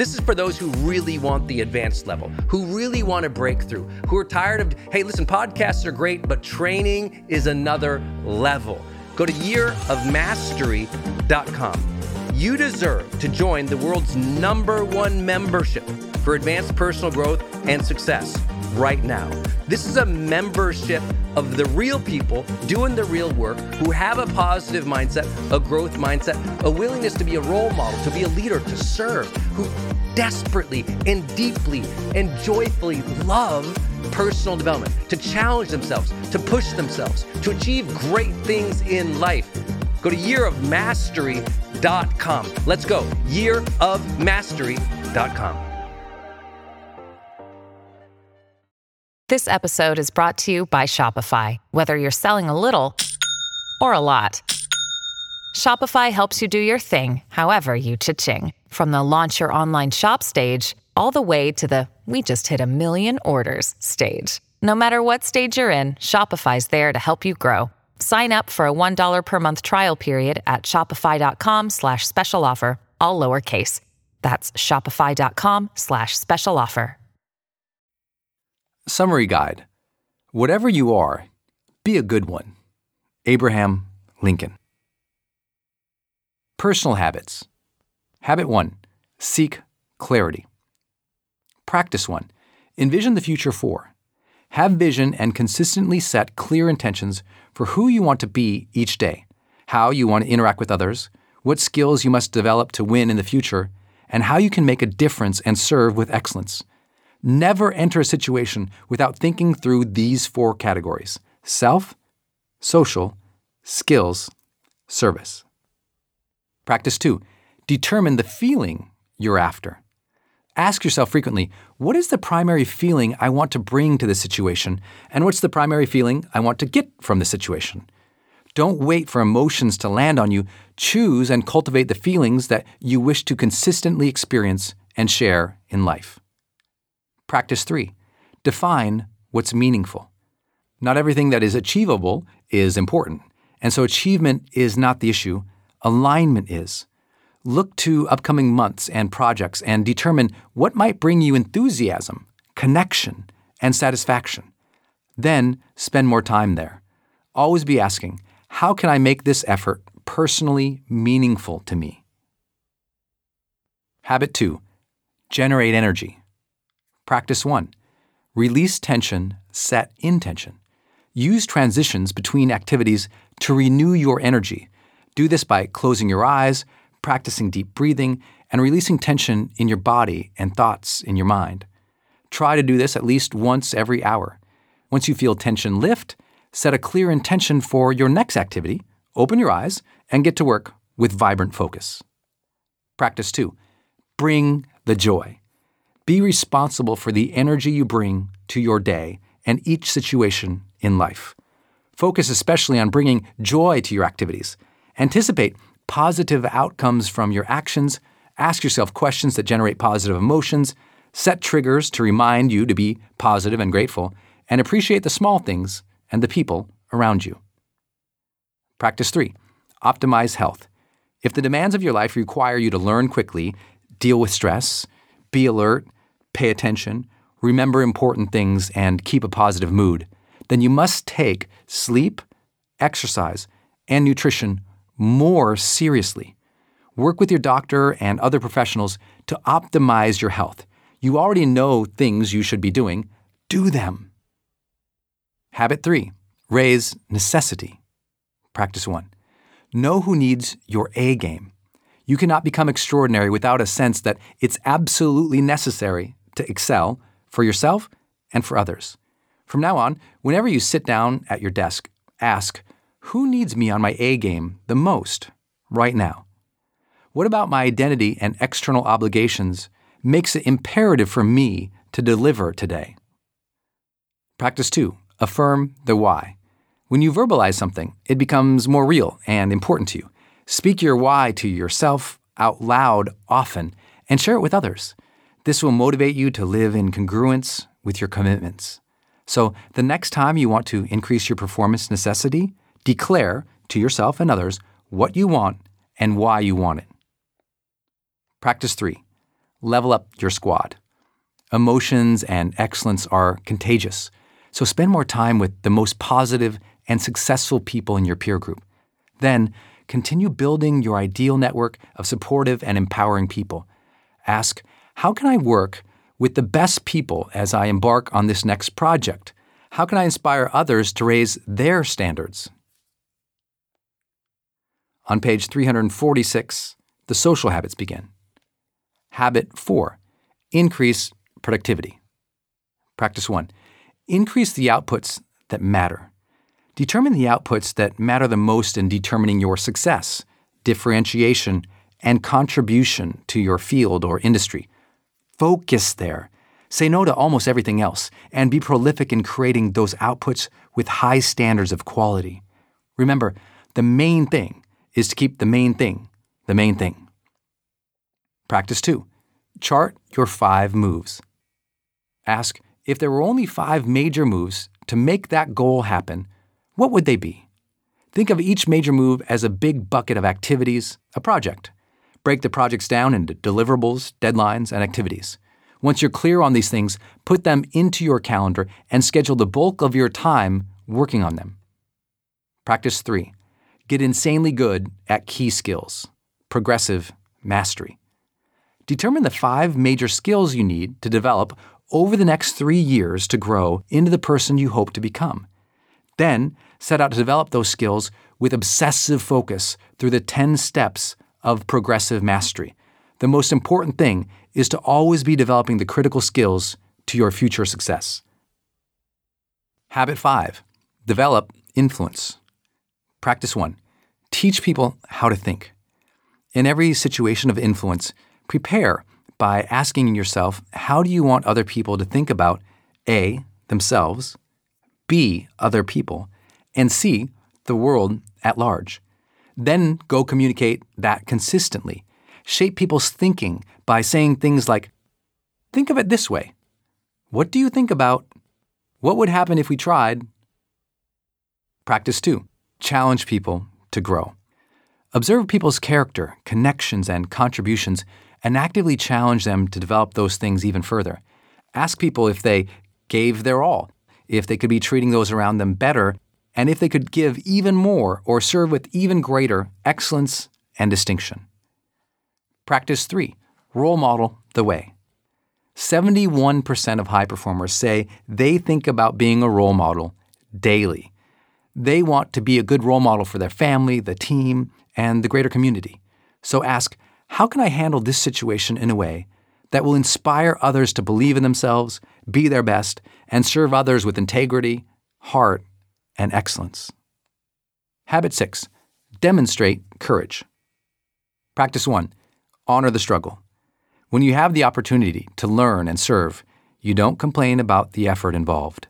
This is for those who really want the advanced level, who really want to break through, who are tired of, hey, listen, podcasts are great, but training is another level. Go to yearofmastery.com. You deserve to join the world's number one membership for advanced personal growth and success right now. This is a membership of the real people doing the real work who have a positive mindset, a growth mindset, a willingness to be a role model, to be a leader, to serve, who desperately and deeply and joyfully love personal development, to challenge themselves, to push themselves, to achieve great things in life. Go to yearofmastery.com. Let's go. Yearofmastery.com. This episode is brought to you by Shopify. Whether you're selling a little or a lot, Shopify helps you do your thing, however you cha-ching. From the launch your online shop stage, all the way to the we just hit a million orders stage. No matter what stage you're in, Shopify's there to help you grow. Sign up for a $1 per month trial period at shopify.com slash special offer, all lowercase. That's shopify.com slash special offer. Summary Guide Whatever you are, be a good one. Abraham Lincoln. Personal habits. Habit 1 Seek clarity. Practice 1 Envision the future for. Have vision and consistently set clear intentions for who you want to be each day, how you want to interact with others, what skills you must develop to win in the future, and how you can make a difference and serve with excellence. Never enter a situation without thinking through these four categories self, social, skills, service. Practice two determine the feeling you're after. Ask yourself frequently what is the primary feeling I want to bring to the situation, and what's the primary feeling I want to get from the situation? Don't wait for emotions to land on you. Choose and cultivate the feelings that you wish to consistently experience and share in life. Practice 3. Define what's meaningful. Not everything that is achievable is important. And so achievement is not the issue, alignment is. Look to upcoming months and projects and determine what might bring you enthusiasm, connection, and satisfaction. Then spend more time there. Always be asking, how can I make this effort personally meaningful to me? Habit 2 Generate energy. Practice 1 Release tension, set intention. Use transitions between activities to renew your energy. Do this by closing your eyes, practicing deep breathing, and releasing tension in your body and thoughts in your mind. Try to do this at least once every hour. Once you feel tension lift, set a clear intention for your next activity, open your eyes, and get to work with vibrant focus. Practice 2. Bring the joy. Be responsible for the energy you bring to your day and each situation in life. Focus especially on bringing joy to your activities. Anticipate positive outcomes from your actions. Ask yourself questions that generate positive emotions. Set triggers to remind you to be positive and grateful. And appreciate the small things and the people around you. Practice 3. Optimize health. If the demands of your life require you to learn quickly, deal with stress, be alert, pay attention, remember important things, and keep a positive mood, then you must take sleep, exercise, and nutrition more seriously. Work with your doctor and other professionals to optimize your health. You already know things you should be doing, do them. Habit 3 Raise necessity. Practice 1 Know who needs your A game. You cannot become extraordinary without a sense that it's absolutely necessary to excel for yourself and for others. From now on, whenever you sit down at your desk, ask, Who needs me on my A game the most right now? What about my identity and external obligations makes it imperative for me to deliver today? Practice 2 Affirm the why. When you verbalize something, it becomes more real and important to you. Speak your why to yourself out loud often and share it with others. This will motivate you to live in congruence with your commitments. So, the next time you want to increase your performance necessity, declare to yourself and others what you want and why you want it. Practice 3 Level up your squad. Emotions and excellence are contagious, so spend more time with the most positive and successful people in your peer group. Then, continue building your ideal network of supportive and empowering people. Ask, how can I work with the best people as I embark on this next project? How can I inspire others to raise their standards? On page 346, the social habits begin. Habit 4 Increase productivity. Practice 1 Increase the outputs that matter. Determine the outputs that matter the most in determining your success, differentiation, and contribution to your field or industry. Focus there. Say no to almost everything else and be prolific in creating those outputs with high standards of quality. Remember, the main thing is to keep the main thing the main thing. Practice 2. Chart your five moves. Ask if there were only five major moves to make that goal happen, what would they be? Think of each major move as a big bucket of activities, a project. Break the projects down into deliverables, deadlines, and activities. Once you're clear on these things, put them into your calendar and schedule the bulk of your time working on them. Practice 3. Get insanely good at key skills. Progressive mastery. Determine the five major skills you need to develop over the next three years to grow into the person you hope to become. Then set out to develop those skills with obsessive focus through the 10 steps of progressive mastery. The most important thing is to always be developing the critical skills to your future success. Habit 5 Develop influence. Practice 1 Teach people how to think. In every situation of influence, prepare by asking yourself how do you want other people to think about A, themselves, B, other people, and C, the world at large. Then go communicate that consistently. Shape people's thinking by saying things like, Think of it this way. What do you think about? What would happen if we tried? Practice two challenge people to grow. Observe people's character, connections, and contributions, and actively challenge them to develop those things even further. Ask people if they gave their all, if they could be treating those around them better, and if they could give even more or serve with even greater excellence and distinction. Practice three role model the way. 71% of high performers say they think about being a role model daily. They want to be a good role model for their family, the team, and the greater community. So ask, how can I handle this situation in a way that will inspire others to believe in themselves, be their best, and serve others with integrity, heart, and excellence? Habit six, demonstrate courage. Practice one, honor the struggle. When you have the opportunity to learn and serve, you don't complain about the effort involved.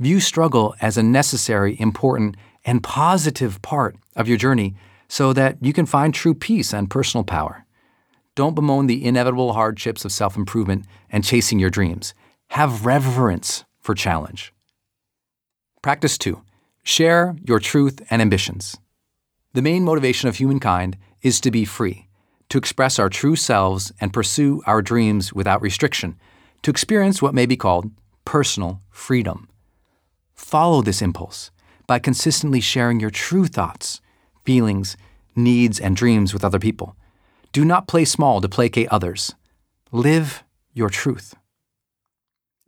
View struggle as a necessary, important, and positive part of your journey so that you can find true peace and personal power. Don't bemoan the inevitable hardships of self improvement and chasing your dreams. Have reverence for challenge. Practice two share your truth and ambitions. The main motivation of humankind is to be free to express our true selves and pursue our dreams without restriction, to experience what may be called personal freedom. Follow this impulse by consistently sharing your true thoughts, feelings, needs, and dreams with other people. Do not play small to placate others. Live your truth.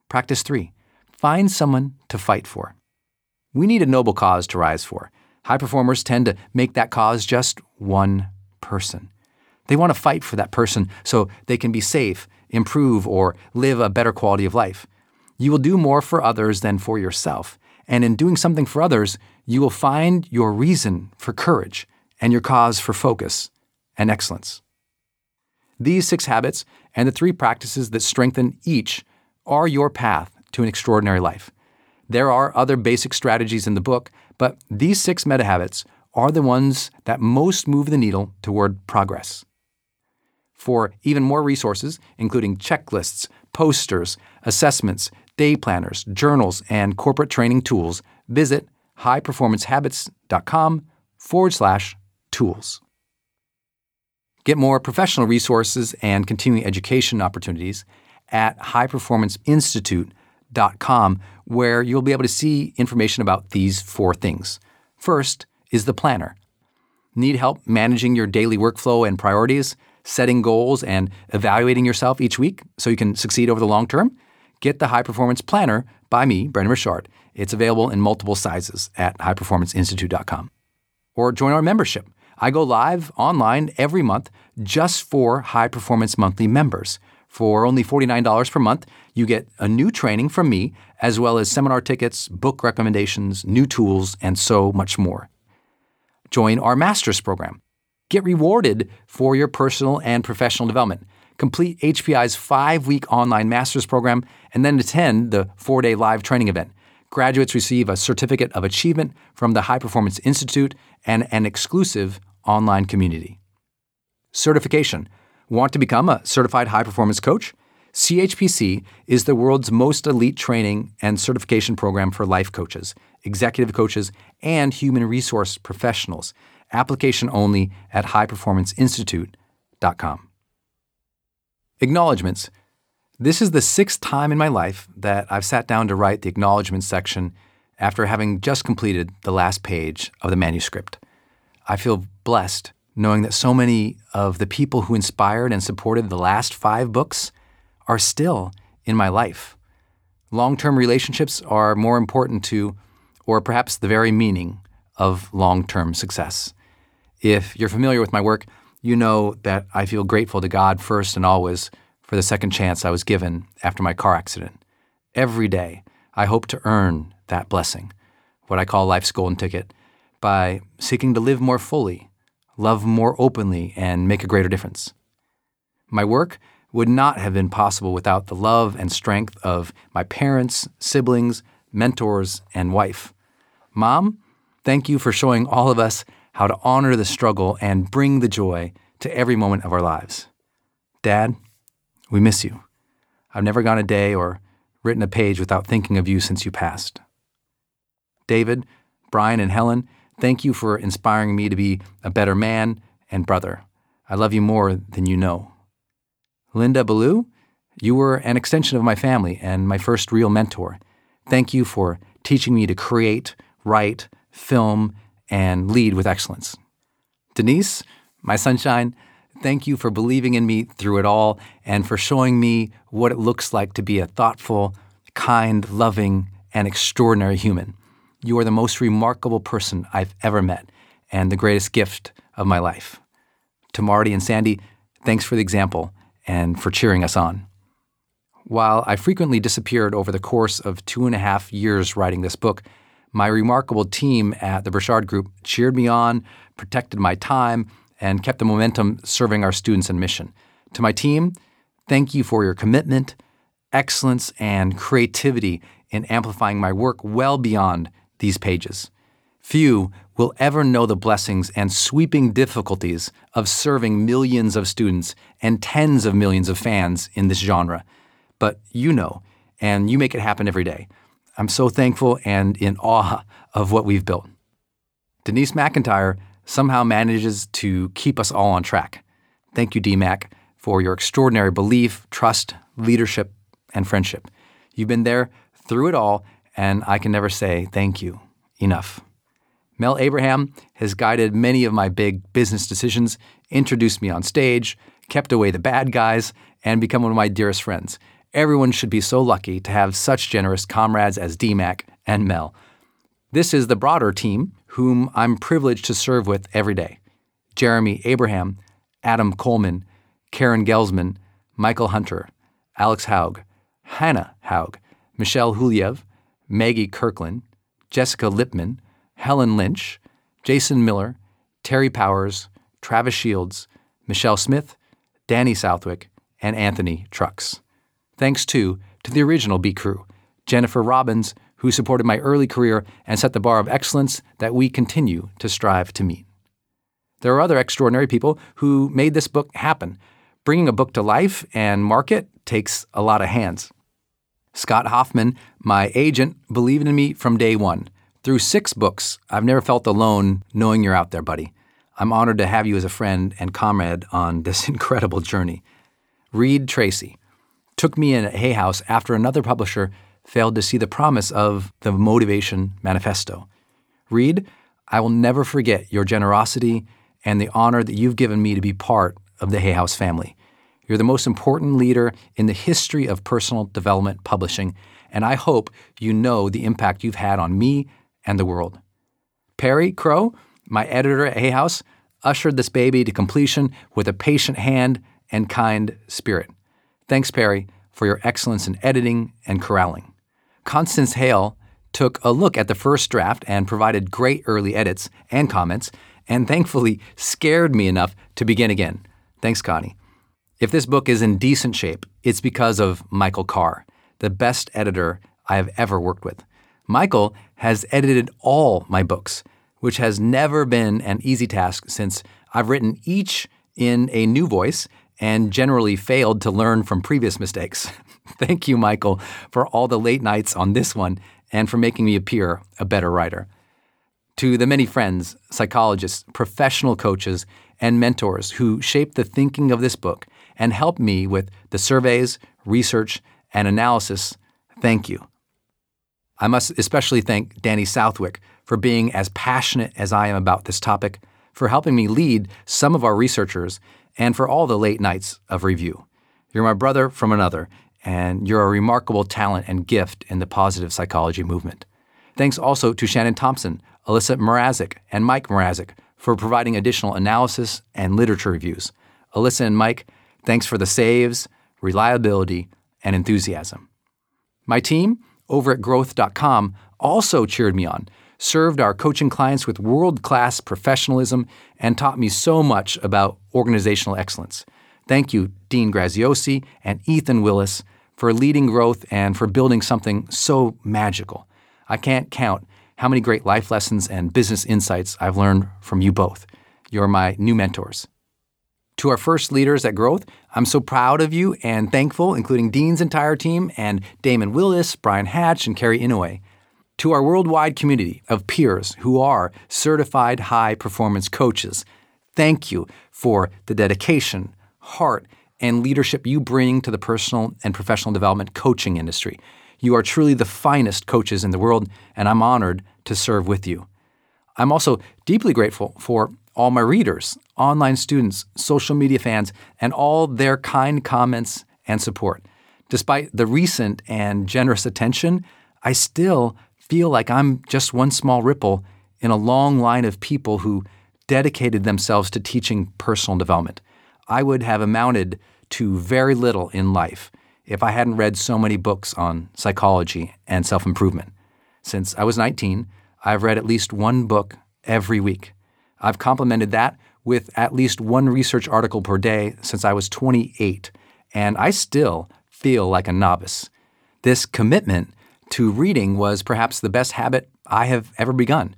Practice three find someone to fight for. We need a noble cause to rise for. High performers tend to make that cause just one person. They want to fight for that person so they can be safe, improve, or live a better quality of life. You will do more for others than for yourself. And in doing something for others, you will find your reason for courage and your cause for focus and excellence. These six habits and the three practices that strengthen each are your path to an extraordinary life. There are other basic strategies in the book, but these six meta habits are the ones that most move the needle toward progress. For even more resources, including checklists, posters, assessments, day planners, journals, and corporate training tools, visit highperformancehabits.com forward slash tools. Get more professional resources and continuing education opportunities at highperformanceinstitute.com, where you'll be able to see information about these four things. First is the planner. Need help managing your daily workflow and priorities? setting goals, and evaluating yourself each week so you can succeed over the long term, get the High Performance Planner by me, Brendon Burchard. It's available in multiple sizes at highperformanceinstitute.com. Or join our membership. I go live online every month just for High Performance Monthly members. For only $49 per month, you get a new training from me, as well as seminar tickets, book recommendations, new tools, and so much more. Join our master's program. Get rewarded for your personal and professional development. Complete HPI's five week online master's program and then attend the four day live training event. Graduates receive a certificate of achievement from the High Performance Institute and an exclusive online community. Certification. Want to become a certified high performance coach? CHPC is the world's most elite training and certification program for life coaches, executive coaches, and human resource professionals application only at highperformanceinstitute.com. Acknowledgements. This is the sixth time in my life that I've sat down to write the acknowledgments section after having just completed the last page of the manuscript. I feel blessed knowing that so many of the people who inspired and supported the last five books are still in my life. Long term relationships are more important to, or perhaps the very meaning of long term success. If you're familiar with my work, you know that I feel grateful to God first and always for the second chance I was given after my car accident. Every day, I hope to earn that blessing, what I call life's golden ticket, by seeking to live more fully, love more openly, and make a greater difference. My work would not have been possible without the love and strength of my parents, siblings, mentors, and wife. Mom, thank you for showing all of us how to honor the struggle and bring the joy to every moment of our lives. Dad, we miss you. I've never gone a day or written a page without thinking of you since you passed. David, Brian and Helen, thank you for inspiring me to be a better man and brother. I love you more than you know. Linda Ballou, you were an extension of my family and my first real mentor. Thank you for teaching me to create, write, film, and lead with excellence. Denise, my sunshine, thank you for believing in me through it all and for showing me what it looks like to be a thoughtful, kind, loving, and extraordinary human. You are the most remarkable person I've ever met and the greatest gift of my life. To Marty and Sandy, thanks for the example and for cheering us on. While I frequently disappeared over the course of two and a half years writing this book, my remarkable team at the Burchard Group cheered me on, protected my time, and kept the momentum serving our students and mission. To my team, thank you for your commitment, excellence, and creativity in amplifying my work well beyond these pages. Few will ever know the blessings and sweeping difficulties of serving millions of students and tens of millions of fans in this genre. But you know, and you make it happen every day. I'm so thankful and in awe of what we've built. Denise McIntyre somehow manages to keep us all on track. Thank you, DMAC, for your extraordinary belief, trust, leadership, and friendship. You've been there through it all, and I can never say thank you enough. Mel Abraham has guided many of my big business decisions, introduced me on stage, kept away the bad guys, and become one of my dearest friends. Everyone should be so lucky to have such generous comrades as DMAC and Mel. This is the broader team whom I'm privileged to serve with every day Jeremy Abraham, Adam Coleman, Karen Gelsman, Michael Hunter, Alex Haug, Hannah Haug, Michelle Huliev, Maggie Kirkland, Jessica Lipman, Helen Lynch, Jason Miller, Terry Powers, Travis Shields, Michelle Smith, Danny Southwick, and Anthony Trucks. Thanks too to the original B crew, Jennifer Robbins, who supported my early career and set the bar of excellence that we continue to strive to meet. There are other extraordinary people who made this book happen. Bringing a book to life and market takes a lot of hands. Scott Hoffman, my agent, believed in me from day one. Through six books, I've never felt alone knowing you're out there, buddy. I'm honored to have you as a friend and comrade on this incredible journey. Reid Tracy took me in at Hay House after another publisher failed to see the promise of the Motivation Manifesto. Reid, I will never forget your generosity and the honor that you've given me to be part of the Hay House family. You're the most important leader in the history of personal development publishing, and I hope you know the impact you've had on me and the world. Perry Crow, my editor at Hay House, ushered this baby to completion with a patient hand and kind spirit. Thanks, Perry, for your excellence in editing and corralling. Constance Hale took a look at the first draft and provided great early edits and comments, and thankfully scared me enough to begin again. Thanks, Connie. If this book is in decent shape, it's because of Michael Carr, the best editor I have ever worked with. Michael has edited all my books, which has never been an easy task since I've written each in a new voice and generally failed to learn from previous mistakes. Thank you, Michael, for all the late nights on this one and for making me appear a better writer. To the many friends, psychologists, professional coaches, and mentors who shaped the thinking of this book and helped me with the surveys, research, and analysis, thank you. I must especially thank Danny Southwick for being as passionate as I am about this topic, for helping me lead some of our researchers, and for all the late nights of review. You're my brother from another, and you're a remarkable talent and gift in the positive psychology movement. Thanks also to Shannon Thompson, Alyssa Mrazek, and Mike Mrazek for providing additional analysis and literature reviews. Alyssa and Mike, thanks for the saves, reliability, and enthusiasm. My team over at growth.com also cheered me on, served our coaching clients with world class professionalism, and taught me so much about organizational excellence. Thank you, Dean Graziosi and Ethan Willis, for leading growth and for building something so magical. I can't count how many great life lessons and business insights I've learned from you both. You're my new mentors. To our first leaders at Growth, I'm so proud of you and thankful, including Dean's entire team and Damon Willis, Brian Hatch, and Carrie Inouye. To our worldwide community of peers who are certified high performance coaches, thank you for the dedication, heart, and leadership you bring to the personal and professional development coaching industry. You are truly the finest coaches in the world, and I'm honored to serve with you. I'm also deeply grateful for all my readers, online students, social media fans, and all their kind comments and support. Despite the recent and generous attention, I still feel like I'm just one small ripple in a long line of people who dedicated themselves to teaching personal development. I would have amounted to very little in life if I hadn't read so many books on psychology and self improvement. Since I was 19, I've read at least one book every week. I've complemented that with at least one research article per day since I was 28, and I still feel like a novice. This commitment to reading was perhaps the best habit I have ever begun.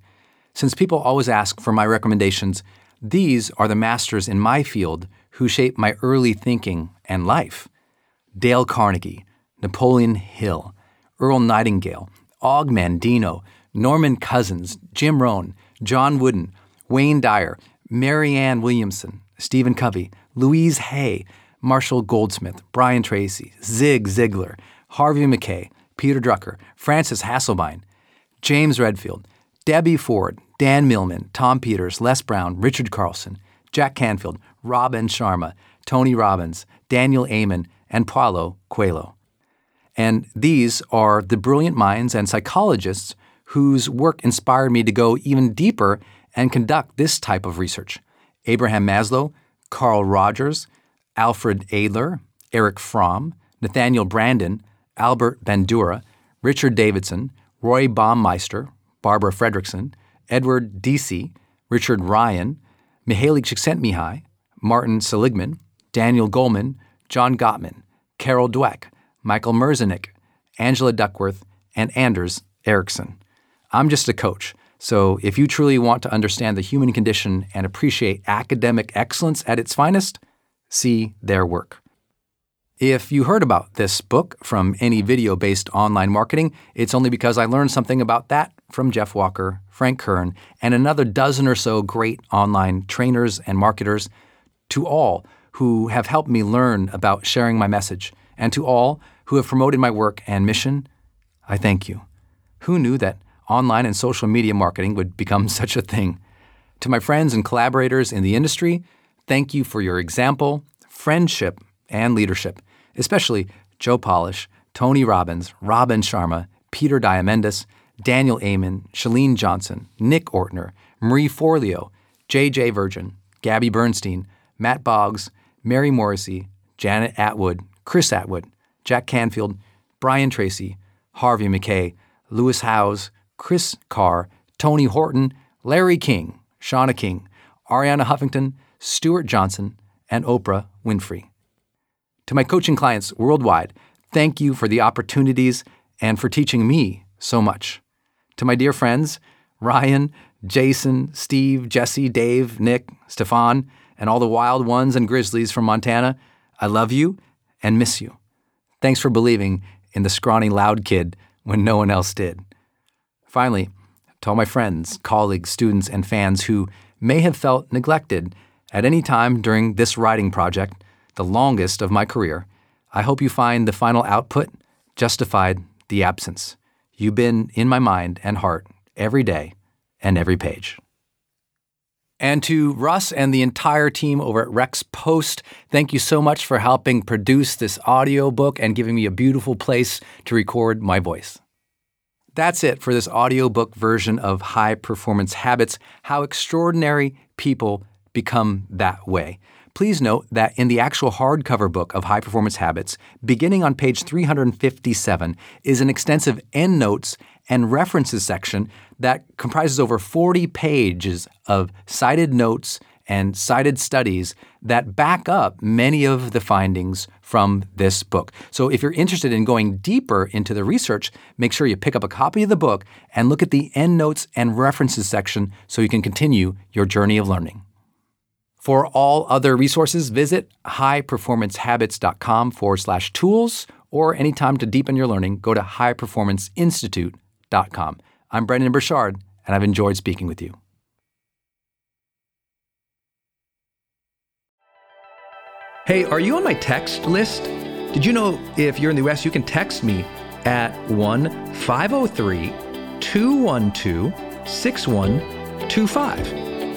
Since people always ask for my recommendations, these are the masters in my field who shaped my early thinking and life. Dale Carnegie, Napoleon Hill, Earl Nightingale, Og Mandino, Norman Cousins, Jim Rohn, John Wooden, Wayne Dyer, Marianne Williamson, Stephen Covey, Louise Hay, Marshall Goldsmith, Brian Tracy, Zig Ziglar, Harvey Mackay, Peter Drucker, Frances Hesselbein, James Redfield, Debbie Ford, Dan Millman, Tom Peters, Les Brown, Richard Carlson, Jack Canfield, Robin Sharma, Tony Robbins, Daniel Amen, and Paulo Coelho. And these are the brilliant minds and psychologists whose work inspired me to go even deeper and conduct this type of research. Abraham Maslow, Carl Rogers, Alfred Adler, Erich Fromm, Nathaniel Branden, Albert Bandura, Richard Davidson, Roy Baumeister, Barbara Fredrickson, Edward Deci, Richard Ryan, Mihaly Csikszentmihalyi, Martin Seligman, Daniel Goleman, John Gottman, Carol Dweck, Michael Merzenich, Angela Duckworth, and Anders Ericsson. I'm just a coach, so if you truly want to understand the human condition and appreciate academic excellence at its finest, see their work. If you heard about this book from any video based online marketing, it's only because I learned something about that from Jeff Walker, Frank Kern, and another dozen or so great online trainers and marketers. To all who have helped me learn about sharing my message, and to all who have promoted my work and mission, I thank you. Who knew that online and social media marketing would become such a thing? To my friends and collaborators in the industry, thank you for your example, friendship, and leadership, especially Joe Polish, Tony Robbins, Robin Sharma, Peter Diamandis, Daniel Amen, Chalene Johnson, Nick Ortner, Marie Forleo, J.J. Virgin, Gabby Bernstein, Matt Boggs, Mary Morrissey, Janet Attwood, Chris Attwood, Jack Canfield, Brian Tracy, Harvey Mackay, Lewis Howes, Kris Carr, Tony Horton, Larry King, Shauna King, Arianna Huffington, Stuart Johnson, and Oprah Winfrey. To my coaching clients worldwide, thank you for the opportunities and for teaching me so much. To my dear friends, Ryan, Jason, Steve, Jesse, Dave, Nick, Stefan, and all the wild ones and grizzlies from Montana, I love you and miss you. Thanks for believing in the scrawny loud kid when no one else did. Finally, to all my friends, colleagues, students, and fans who may have felt neglected at any time during this writing project, the longest of my career, I hope you find the final output justified the absence. You've been in my mind and heart every day and every page. And to Russ and the entire team over at Rex Post, thank you so much for helping produce this audiobook and giving me a beautiful place to record my voice. That's it for this audiobook version of High Performance Habits How Extraordinary People Become That Way. Please note that in the actual hardcover book of High Performance Habits, beginning on page 357, is an extensive endnotes and references section that comprises over 40 pages of cited notes and cited studies that back up many of the findings from this book. So, if you're interested in going deeper into the research, make sure you pick up a copy of the book and look at the endnotes and references section so you can continue your journey of learning. For all other resources, visit highperformancehabits.com forward slash tools, or anytime to deepen your learning, go to highperformanceinstitute.com. I'm Brendon Burchard, and I've enjoyed speaking with you. Hey, are you on my text list? Did you know if you're in the US, you can text me at 1 503 212 6125.